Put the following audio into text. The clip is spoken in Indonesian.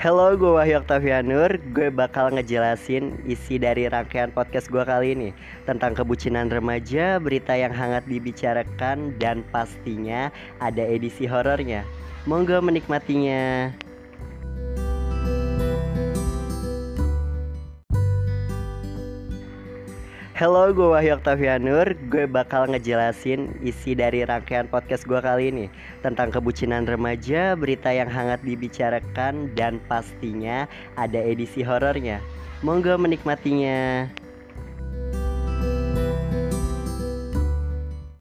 Hello, gue Wahyu Oktavianur. Gue bakal ngejelasin isi dari rangkaian podcast gue kali ini tentang kebucinan remaja, berita yang hangat dibicarakan, dan pastinya ada edisi horornya. Monggo menikmatinya. Hello, gue Wahyu Oktavianur. Gue bakal ngejelasin isi dari rangkaian podcast gue kali ini tentang kebucinan remaja, berita yang hangat dibicarakan, dan pastinya ada edisi horornya. Monggo menikmatinya.